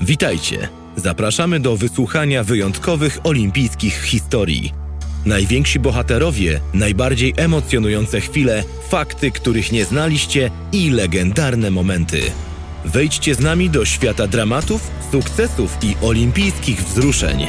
Witajcie. Zapraszamy do wysłuchania wyjątkowych olimpijskich historii. Najwięksi bohaterowie, najbardziej emocjonujące chwile, fakty, których nie znaliście i legendarne momenty. Wejdźcie z nami do świata dramatów, sukcesów i olimpijskich wzruszeń.